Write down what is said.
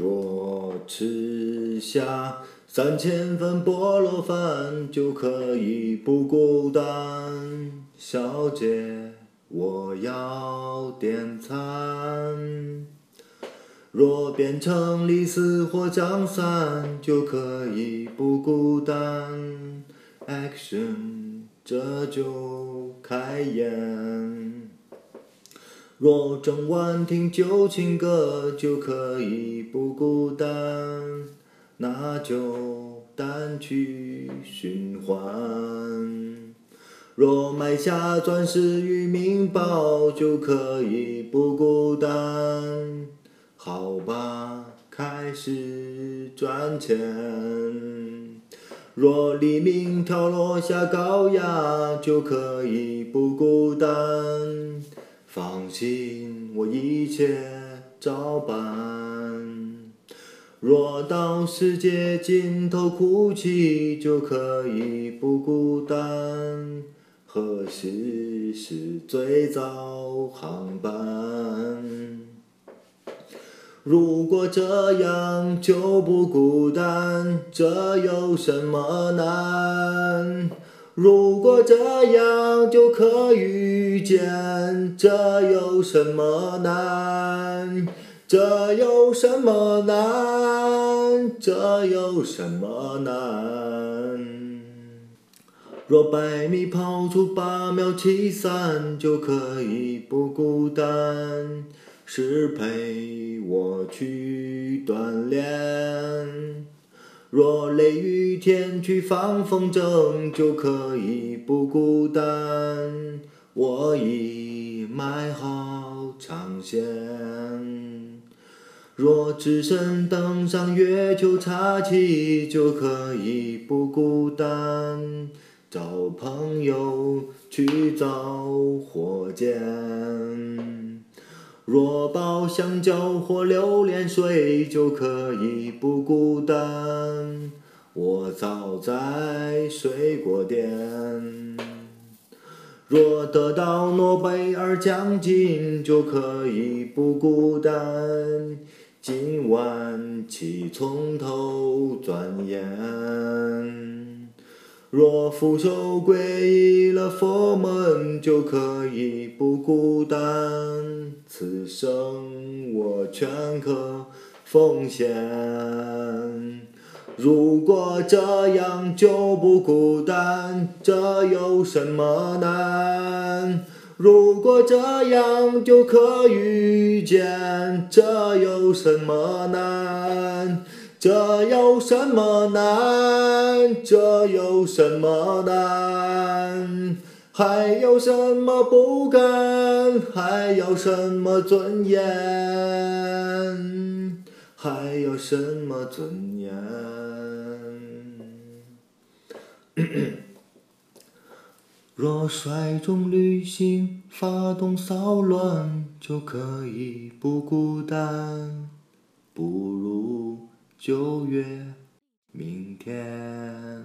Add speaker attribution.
Speaker 1: 若吃下三千份菠萝饭，就可以不孤单。小姐，我要点餐。若变成李四或张三，就可以不孤单。Action，这就开演。若整晚听旧情歌，就可以不孤单。那就单曲循环。若买下钻石与名包，就可以不孤单。好吧，开始赚钱。若黎明跳落下高崖，就可以不孤单。放心，我一切照办。若到世界尽头哭泣，就可以不孤单。何时是最早航班？如果这样就不孤单，这有什么难？如果这样就可遇见，这有什么难？这有什么难？这有什么难？若百米跑出八秒七三，就可以不孤单。是陪我去锻炼。若雷雨天去放风筝，就可以不孤单。我已买好长线。若只身登上月球插旗，就可以不孤单。找朋友去造火箭。若抱香蕉或榴莲水，就可以不孤单。我早在水果店。若得到诺贝尔奖金，就可以不孤单。今晚起从头钻研。若俯首皈依了佛门，就可以不孤单。此生我全可奉献。如果这样就不孤单，这有什么难？如果这样就可遇见，这有什么难？这有什么难？这有什么难？还有什么不甘？还有什么尊严？还有什么尊严？若率众旅行，发动骚乱，就可以不孤单。不如。九月，明天。